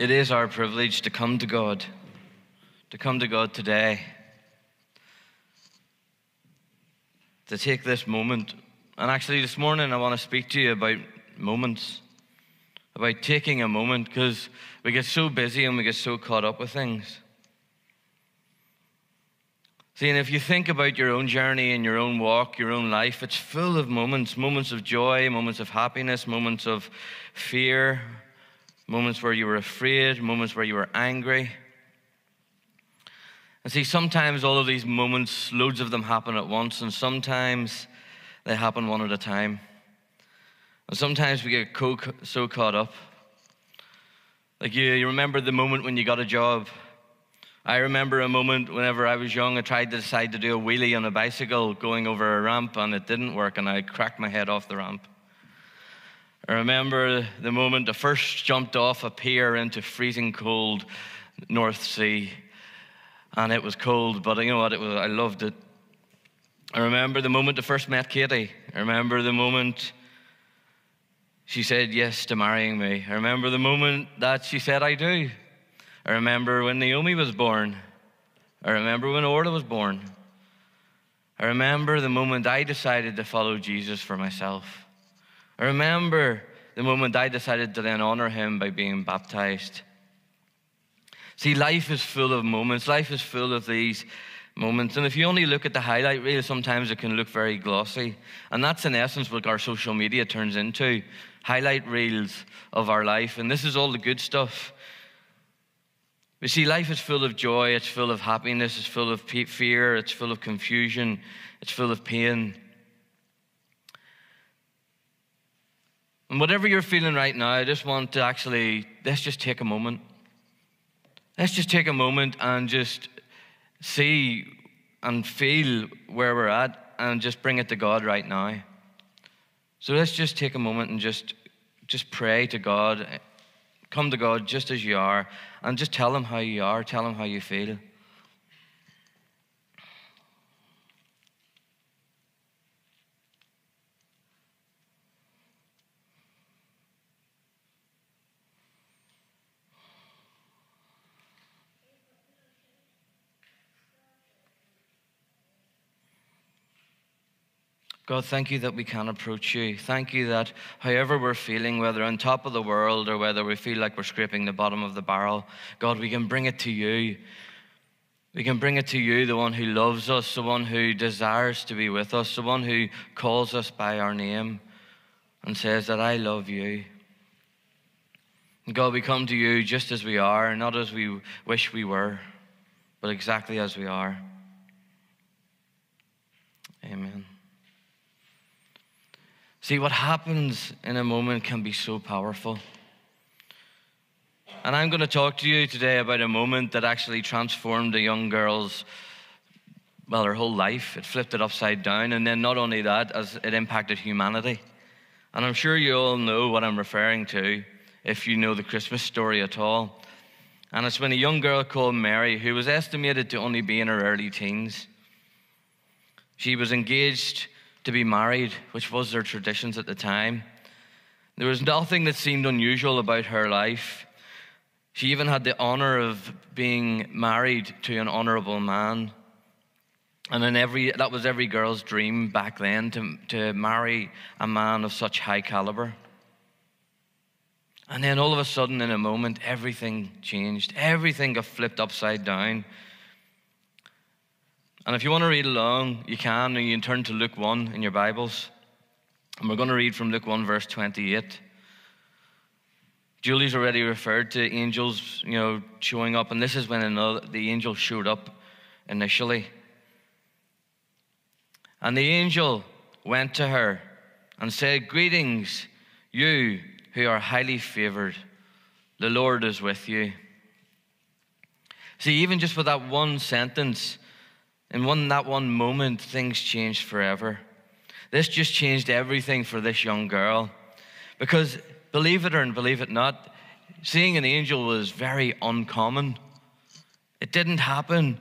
It is our privilege to come to God, to come to God today, to take this moment. And actually, this morning, I want to speak to you about moments, about taking a moment, because we get so busy and we get so caught up with things. See, and if you think about your own journey and your own walk, your own life, it's full of moments moments of joy, moments of happiness, moments of fear, moments where you were afraid, moments where you were angry. And see, sometimes all of these moments, loads of them happen at once, and sometimes they happen one at a time. And sometimes we get so caught up. Like you, you remember the moment when you got a job I remember a moment whenever I was young, I tried to decide to do a wheelie on a bicycle going over a ramp and it didn't work and I cracked my head off the ramp. I remember the moment I first jumped off a pier into freezing cold North Sea and it was cold, but you know what? It was, I loved it. I remember the moment I first met Katie. I remember the moment she said yes to marrying me. I remember the moment that she said I do. I remember when Naomi was born. I remember when Orla was born. I remember the moment I decided to follow Jesus for myself. I remember the moment I decided to then honor him by being baptized. See, life is full of moments. Life is full of these moments. And if you only look at the highlight reel, sometimes it can look very glossy. And that's in essence what our social media turns into highlight reels of our life. And this is all the good stuff. We see, life is full of joy, it's full of happiness, it's full of fear, it's full of confusion, it's full of pain. And whatever you're feeling right now, I just want to actually, let's just take a moment. Let's just take a moment and just see and feel where we're at and just bring it to God right now. So let's just take a moment and just just pray to God Come to God just as you are and just tell Him how you are, tell Him how you feel. God, thank you that we can approach you. Thank you that however we're feeling, whether on top of the world or whether we feel like we're scraping the bottom of the barrel, God, we can bring it to you. We can bring it to you, the one who loves us, the one who desires to be with us, the one who calls us by our name and says that I love you. God, we come to you just as we are, not as we wish we were, but exactly as we are. Amen. See, what happens in a moment can be so powerful. And I'm going to talk to you today about a moment that actually transformed a young girl's, well, her whole life. It flipped it upside down. And then not only that, as it impacted humanity. And I'm sure you all know what I'm referring to if you know the Christmas story at all. And it's when a young girl called Mary, who was estimated to only be in her early teens, she was engaged to be married, which was their traditions at the time. There was nothing that seemed unusual about her life. She even had the honor of being married to an honorable man. And then every, that was every girl's dream back then to, to marry a man of such high caliber. And then all of a sudden, in a moment, everything changed. Everything got flipped upside down. And if you want to read along, you can, and you can turn to Luke 1 in your Bibles. And we're going to read from Luke 1, verse 28. Julie's already referred to angels, you know, showing up, and this is when another, the angel showed up initially. And the angel went to her and said, Greetings, you who are highly favored. The Lord is with you. See, even just with that one sentence, in that one moment, things changed forever. This just changed everything for this young girl. Because believe it or believe it not, seeing an angel was very uncommon. It didn't happen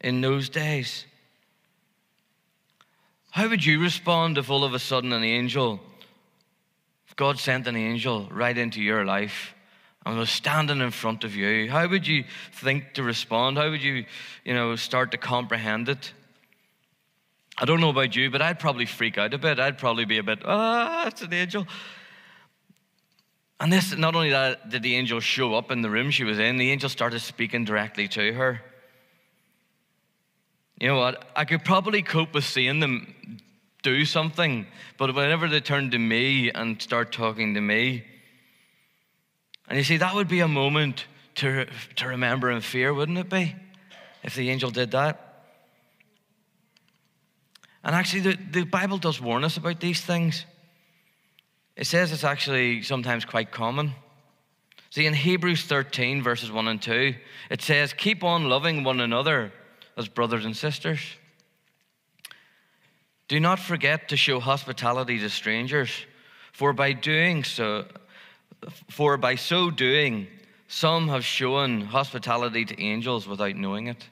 in those days. How would you respond if all of a sudden an angel, if God sent an angel right into your life and was standing in front of you, how would you think to respond? How would you, you know, start to comprehend it? I don't know about you, but I'd probably freak out a bit. I'd probably be a bit, ah, it's an angel. And this, not only that, did the angel show up in the room she was in, the angel started speaking directly to her. You know what? I could probably cope with seeing them do something, but whenever they turn to me and start talking to me, and you see, that would be a moment to, to remember in fear, wouldn't it be? If the angel did that. And actually, the, the Bible does warn us about these things. It says it's actually sometimes quite common. See, in Hebrews 13, verses 1 and 2, it says, Keep on loving one another as brothers and sisters. Do not forget to show hospitality to strangers, for by doing so, for by so doing, some have shown hospitality to angels without knowing it.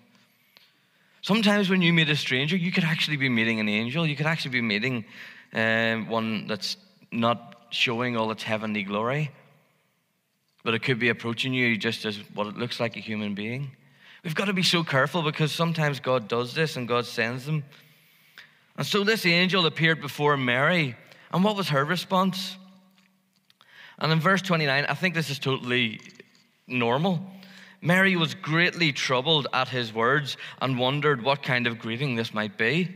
Sometimes when you meet a stranger, you could actually be meeting an angel. You could actually be meeting um, one that's not showing all its heavenly glory, but it could be approaching you just as what it looks like a human being. We've got to be so careful because sometimes God does this and God sends them. And so this angel appeared before Mary, and what was her response? And in verse 29, I think this is totally normal. Mary was greatly troubled at his words and wondered what kind of greeting this might be.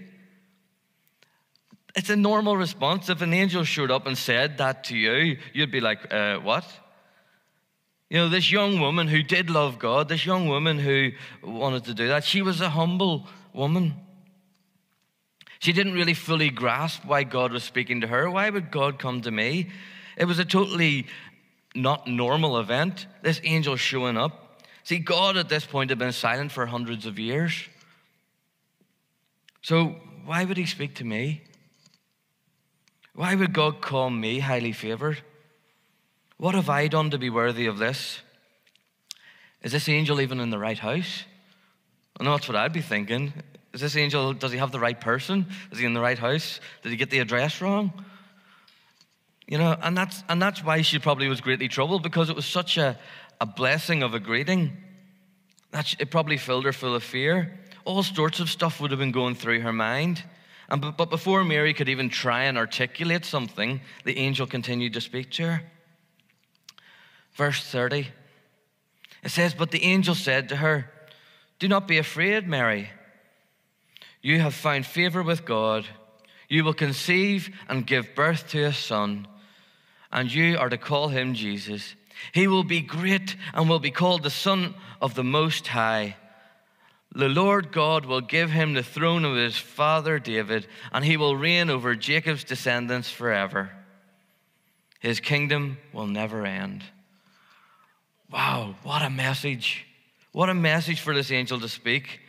It's a normal response. If an angel showed up and said that to you, you'd be like, uh, What? You know, this young woman who did love God, this young woman who wanted to do that, she was a humble woman. She didn't really fully grasp why God was speaking to her. Why would God come to me? It was a totally not normal event. This angel showing up. See, God at this point had been silent for hundreds of years. So, why would he speak to me? Why would God call me highly favored? What have I done to be worthy of this? Is this angel even in the right house? I know that's what I'd be thinking. Is this angel, does he have the right person? Is he in the right house? Did he get the address wrong? You know, and that's, and that's why she probably was greatly troubled because it was such a, a blessing of a greeting. That it probably filled her full of fear. All sorts of stuff would have been going through her mind. And, but before Mary could even try and articulate something, the angel continued to speak to her. Verse 30, it says, But the angel said to her, Do not be afraid, Mary. You have found favor with God. You will conceive and give birth to a son, and you are to call him Jesus. He will be great and will be called the Son of the Most High. The Lord God will give him the throne of his father David, and he will reign over Jacob's descendants forever. His kingdom will never end. Wow, what a message! What a message for this angel to speak.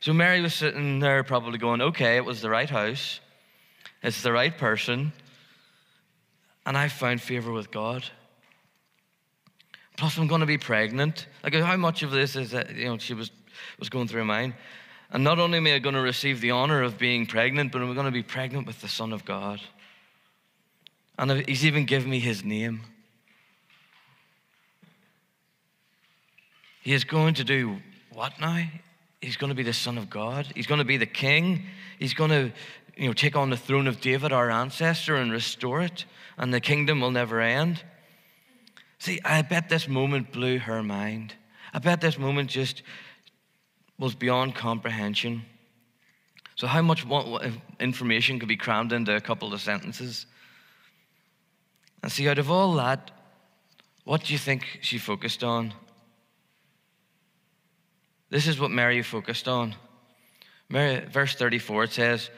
So Mary was sitting there, probably going, okay, it was the right house, it's the right person, and I found favor with God. Plus, I'm going to be pregnant. Like, how much of this is that, you know, she was was going through mind. And not only am I going to receive the honor of being pregnant, but I'm going to be pregnant with the Son of God. And He's even given me His name. He is going to do what now? He's going to be the Son of God. He's going to be the King. He's going to you know, take on the throne of David, our ancestor, and restore it, and the kingdom will never end. See, I bet this moment blew her mind. I bet this moment just was beyond comprehension. So, how much information could be crammed into a couple of sentences? And see, out of all that, what do you think she focused on? This is what Mary focused on. Mary, verse 34, it says,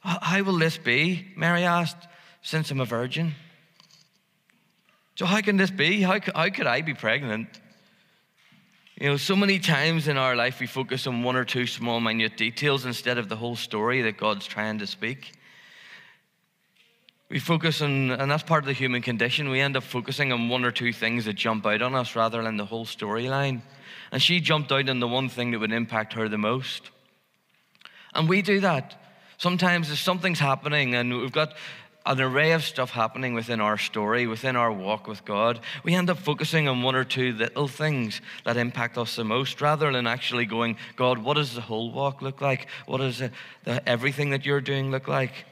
How will this be? Mary asked, since I'm a virgin. So, how can this be? How, how could I be pregnant? You know, so many times in our life we focus on one or two small, minute details instead of the whole story that God's trying to speak. We focus on, and that's part of the human condition, we end up focusing on one or two things that jump out on us rather than the whole storyline. And she jumped out on the one thing that would impact her the most. And we do that. Sometimes if something's happening and we've got an array of stuff happening within our story, within our walk with God, we end up focusing on one or two little things that impact us the most rather than actually going, God, what does the whole walk look like? What does everything that you're doing look like?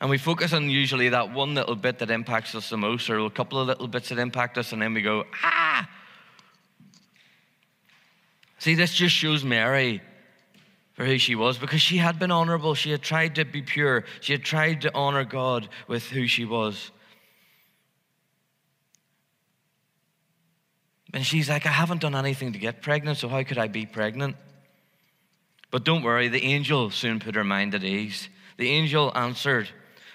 And we focus on usually that one little bit that impacts us the most, or a couple of little bits that impact us, and then we go, ah! See, this just shows Mary for who she was because she had been honorable. She had tried to be pure. She had tried to honor God with who she was. And she's like, I haven't done anything to get pregnant, so how could I be pregnant? But don't worry, the angel soon put her mind at ease. The angel answered,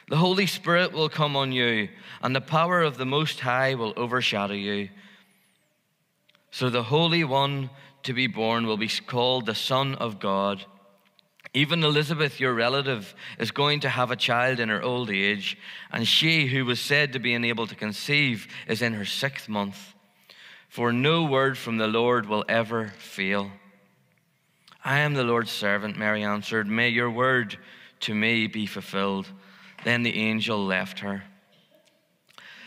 The Holy Spirit will come on you, and the power of the Most High will overshadow you. So the Holy One to be born will be called the Son of God. Even Elizabeth, your relative, is going to have a child in her old age, and she, who was said to be unable to conceive, is in her sixth month. For no word from the Lord will ever fail. I am the Lord's servant, Mary answered. May your word to me be fulfilled. Then the angel left her.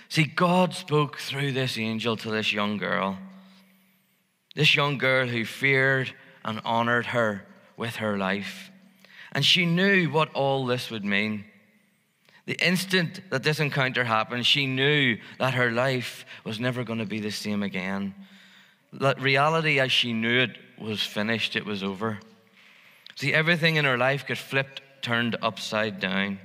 See, God spoke through this angel to this young girl. This young girl who feared and honored her with her life. And she knew what all this would mean. The instant that this encounter happened, she knew that her life was never going to be the same again. That reality, as she knew it, was finished, it was over. See, everything in her life got flipped, turned upside down.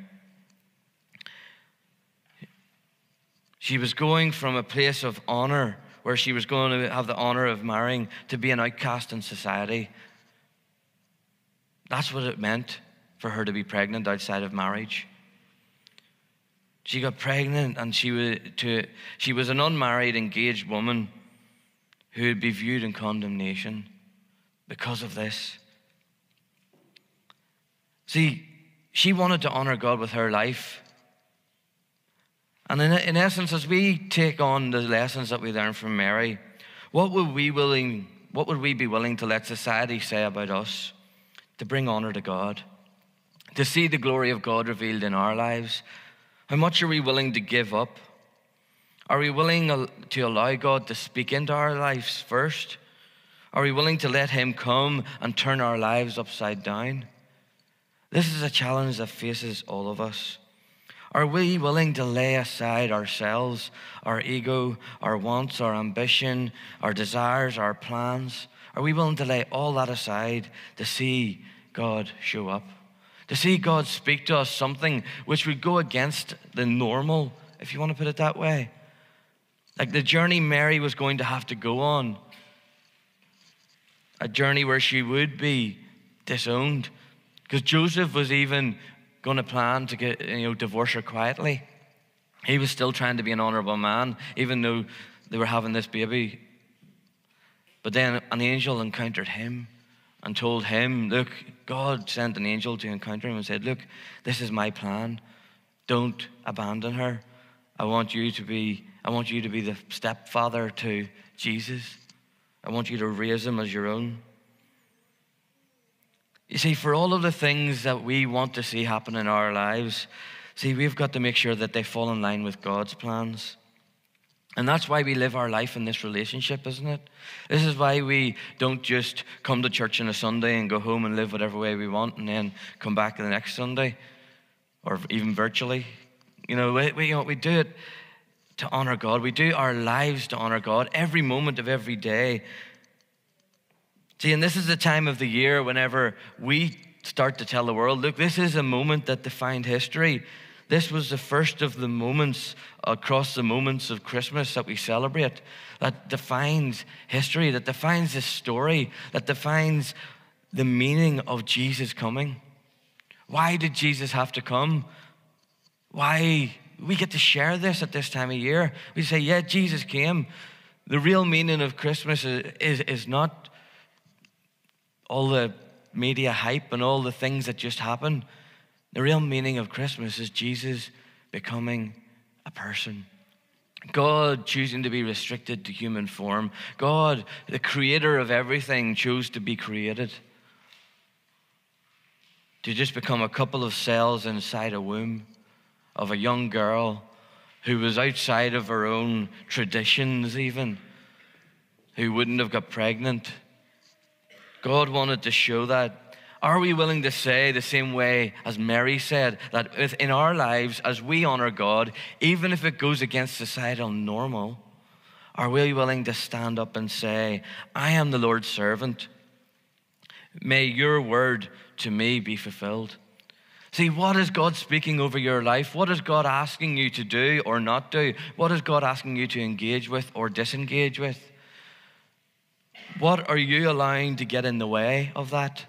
She was going from a place of honor where she was going to have the honor of marrying to be an outcast in society. That's what it meant for her to be pregnant outside of marriage. She got pregnant and she was, to, she was an unmarried, engaged woman who would be viewed in condemnation because of this. See, she wanted to honor God with her life. And in, in essence, as we take on the lessons that we learn from Mary, what would we willing, what would we be willing to let society say about us to bring honor to God, to see the glory of God revealed in our lives? How much are we willing to give up? Are we willing to allow God to speak into our lives first? Are we willing to let Him come and turn our lives upside down? This is a challenge that faces all of us. Are we willing to lay aside ourselves, our ego, our wants, our ambition, our desires, our plans? Are we willing to lay all that aside to see God show up? To see God speak to us something which would go against the normal, if you want to put it that way? Like the journey Mary was going to have to go on, a journey where she would be disowned. Because Joseph was even going to plan to get, you know, divorce her quietly. He was still trying to be an honorable man, even though they were having this baby. But then an angel encountered him and told him, Look, God sent an angel to encounter him and said, Look, this is my plan. Don't abandon her. I want you to be, I want you to be the stepfather to Jesus. I want you to raise him as your own. You see, for all of the things that we want to see happen in our lives, see, we've got to make sure that they fall in line with God's plans. And that's why we live our life in this relationship, isn't it? This is why we don't just come to church on a Sunday and go home and live whatever way we want and then come back the next Sunday or even virtually. You know, we, we, you know, we do it to honor God. We do our lives to honor God every moment of every day. See, and this is the time of the year whenever we start to tell the world look, this is a moment that defined history. This was the first of the moments across the moments of Christmas that we celebrate that defines history, that defines the story, that defines the meaning of Jesus coming. Why did Jesus have to come? Why? We get to share this at this time of year. We say, yeah, Jesus came. The real meaning of Christmas is, is, is not all the media hype and all the things that just happen. The real meaning of Christmas is Jesus becoming a person. God choosing to be restricted to human form. God, the creator of everything, chose to be created. to just become a couple of cells inside a womb of a young girl who was outside of her own traditions, even, who wouldn't have got pregnant. God wanted to show that. Are we willing to say the same way as Mary said that in our lives, as we honor God, even if it goes against societal normal, are we willing to stand up and say, I am the Lord's servant? May your word to me be fulfilled. See, what is God speaking over your life? What is God asking you to do or not do? What is God asking you to engage with or disengage with? What are you allowing to get in the way of that?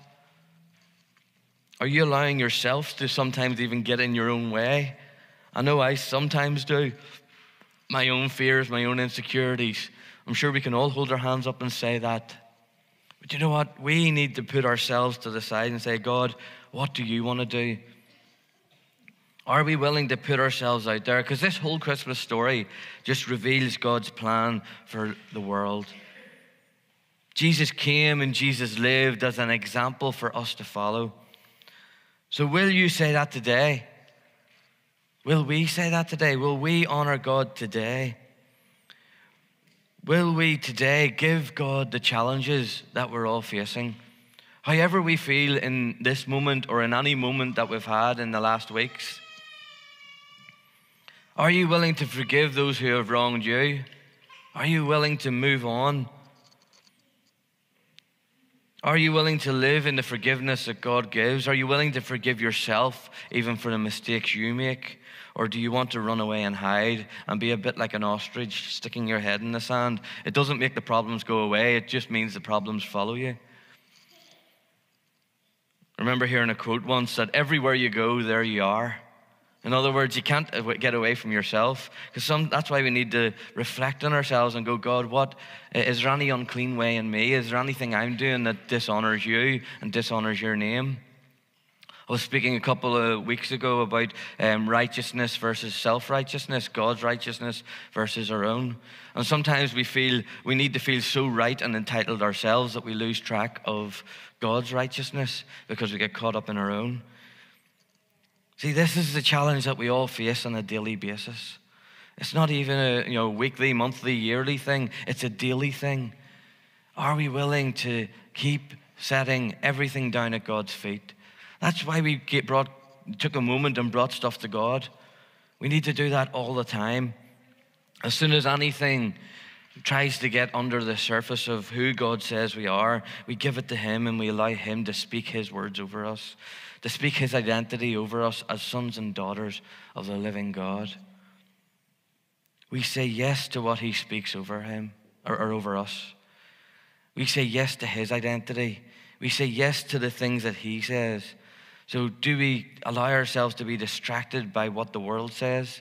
Are you allowing yourself to sometimes even get in your own way? I know I sometimes do. My own fears, my own insecurities. I'm sure we can all hold our hands up and say that. But you know what? We need to put ourselves to the side and say, God, what do you want to do? Are we willing to put ourselves out there? Because this whole Christmas story just reveals God's plan for the world. Jesus came and Jesus lived as an example for us to follow. So, will you say that today? Will we say that today? Will we honor God today? Will we today give God the challenges that we're all facing? However, we feel in this moment or in any moment that we've had in the last weeks, are you willing to forgive those who have wronged you? Are you willing to move on? Are you willing to live in the forgiveness that God gives? Are you willing to forgive yourself even for the mistakes you make? Or do you want to run away and hide and be a bit like an ostrich sticking your head in the sand? It doesn't make the problems go away, it just means the problems follow you. I remember hearing a quote once that everywhere you go, there you are. In other words, you can't get away from yourself because that's why we need to reflect on ourselves and go, God, what is there any unclean way in me? Is there anything I'm doing that dishonors you and dishonors your name? I was speaking a couple of weeks ago about um, righteousness versus self righteousness, God's righteousness versus our own. And sometimes we feel we need to feel so right and entitled ourselves that we lose track of God's righteousness because we get caught up in our own. See, this is the challenge that we all face on a daily basis. It's not even a you know, weekly, monthly, yearly thing, it's a daily thing. Are we willing to keep setting everything down at God's feet? That's why we brought, took a moment and brought stuff to God. We need to do that all the time. As soon as anything tries to get under the surface of who God says we are, we give it to Him and we allow Him to speak His words over us to speak his identity over us as sons and daughters of the living God. We say yes to what he speaks over him or, or over us. We say yes to his identity. We say yes to the things that he says. So, do we allow ourselves to be distracted by what the world says?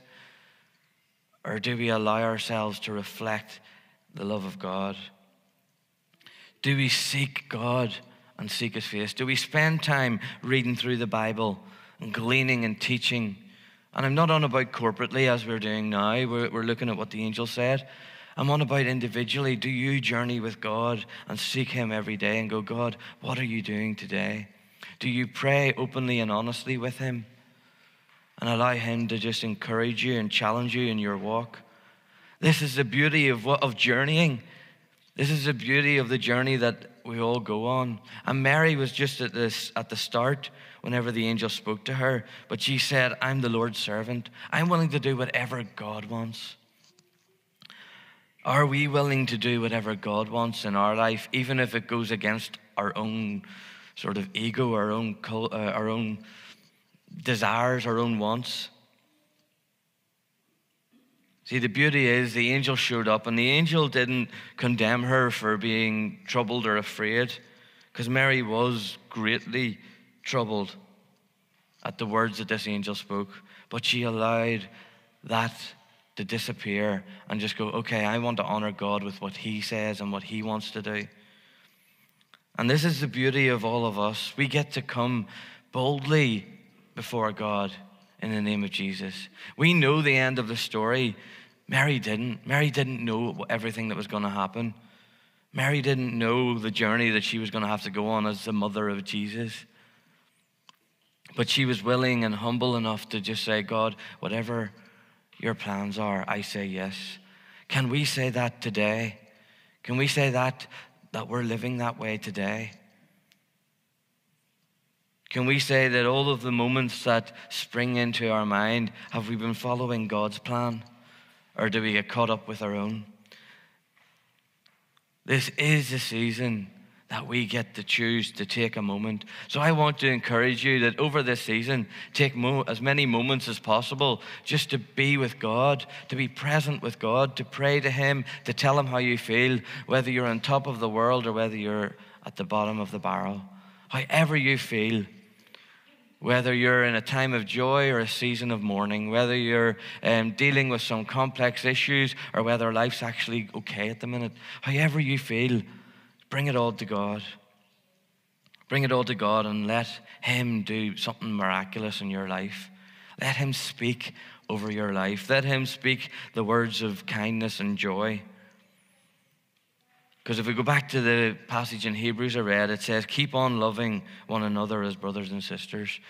Or do we allow ourselves to reflect the love of God? Do we seek God and seek his face? Do we spend time reading through the Bible and gleaning and teaching? And I'm not on about corporately as we're doing now, we're, we're looking at what the angel said. I'm on about individually. Do you journey with God and seek Him every day and go, God, what are you doing today? Do you pray openly and honestly with Him and allow Him to just encourage you and challenge you in your walk? This is the beauty of, what, of journeying. This is the beauty of the journey that we all go on. And Mary was just at this at the start whenever the angel spoke to her, but she said, "I'm the Lord's servant. I'm willing to do whatever God wants." Are we willing to do whatever God wants in our life, even if it goes against our own sort of ego, our own uh, our own desires, our own wants? See, the beauty is the angel showed up, and the angel didn't condemn her for being troubled or afraid, because Mary was greatly troubled at the words that this angel spoke. But she allowed that to disappear and just go, okay, I want to honor God with what He says and what He wants to do. And this is the beauty of all of us. We get to come boldly before God in the name of Jesus. We know the end of the story. Mary didn't. Mary didn't know everything that was going to happen. Mary didn't know the journey that she was going to have to go on as the mother of Jesus. But she was willing and humble enough to just say, God, whatever your plans are, I say yes. Can we say that today? Can we say that that we're living that way today? Can we say that all of the moments that spring into our mind, have we been following God's plan? Or do we get caught up with our own? This is the season that we get to choose to take a moment. So I want to encourage you that over this season, take mo- as many moments as possible just to be with God, to be present with God, to pray to Him, to tell Him how you feel, whether you're on top of the world or whether you're at the bottom of the barrel. However you feel, whether you're in a time of joy or a season of mourning, whether you're um, dealing with some complex issues or whether life's actually okay at the minute, however you feel, Bring it all to God. Bring it all to God and let Him do something miraculous in your life. Let Him speak over your life. Let Him speak the words of kindness and joy. Because if we go back to the passage in Hebrews I read, it says, Keep on loving one another as brothers and sisters.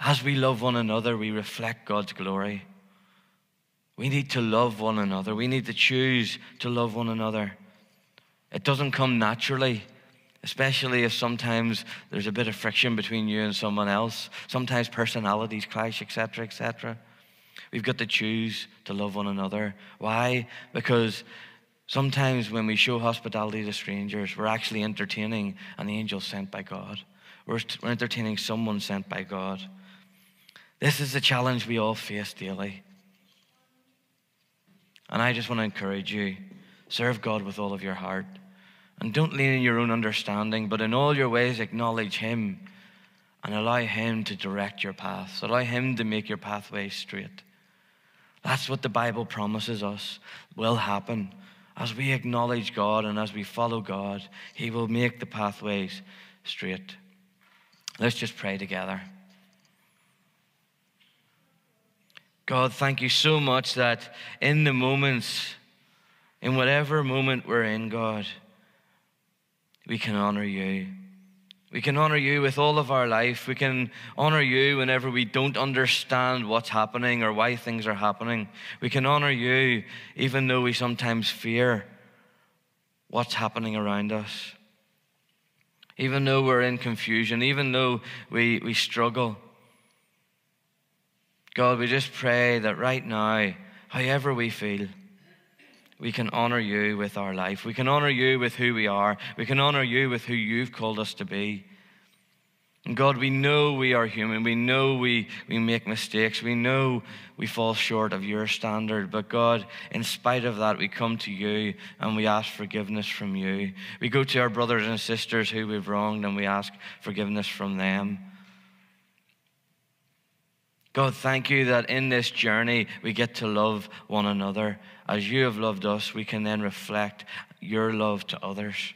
As we love one another, we reflect God's glory. We need to love one another. We need to choose to love one another. It doesn't come naturally, especially if sometimes there's a bit of friction between you and someone else. Sometimes personalities clash, etc., etc. We've got to choose to love one another. Why? Because sometimes when we show hospitality to strangers, we're actually entertaining an angel sent by God. We're, entertaining someone sent by God. This is the challenge we all face daily. And I just want to encourage you serve God with all of your heart. And don't lean in your own understanding, but in all your ways acknowledge Him and allow Him to direct your paths. Allow Him to make your pathway straight. That's what the Bible promises us will happen. As we acknowledge God and as we follow God, He will make the pathways straight. Let's just pray together. God, thank you so much that in the moments, in whatever moment we're in, God, we can honor you. We can honor you with all of our life. We can honor you whenever we don't understand what's happening or why things are happening. We can honor you even though we sometimes fear what's happening around us. Even though we're in confusion, even though we, we struggle. God, we just pray that right now, however we feel, we can honor you with our life. We can honor you with who we are. We can honor you with who you've called us to be. And God, we know we are human. We know we, we make mistakes. We know we fall short of your standard. But God, in spite of that, we come to you and we ask forgiveness from you. We go to our brothers and sisters who we've wronged and we ask forgiveness from them. God, thank you that in this journey we get to love one another. As you have loved us, we can then reflect your love to others.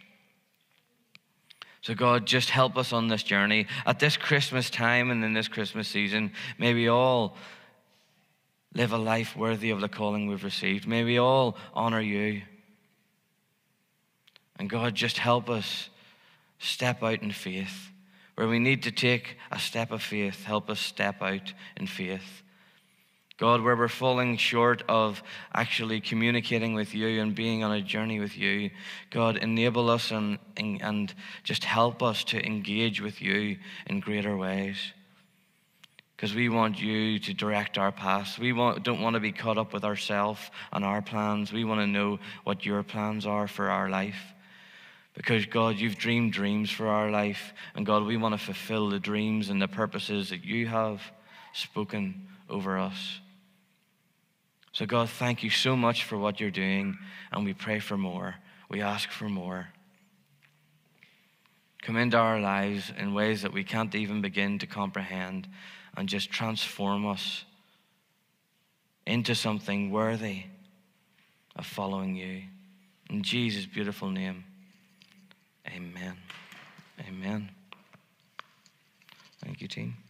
So, God, just help us on this journey. At this Christmas time and in this Christmas season, may we all live a life worthy of the calling we've received. May we all honor you. And, God, just help us step out in faith. Where we need to take a step of faith, help us step out in faith. God, where we're falling short of actually communicating with you and being on a journey with you, God, enable us and, and just help us to engage with you in greater ways. Because we want you to direct our paths. We want, don't want to be caught up with ourselves and our plans. We want to know what your plans are for our life. Because, God, you've dreamed dreams for our life. And, God, we want to fulfill the dreams and the purposes that you have spoken over us. So, God, thank you so much for what you're doing. And we pray for more. We ask for more. Come into our lives in ways that we can't even begin to comprehend and just transform us into something worthy of following you. In Jesus' beautiful name. Amen. Amen. Thank you, team.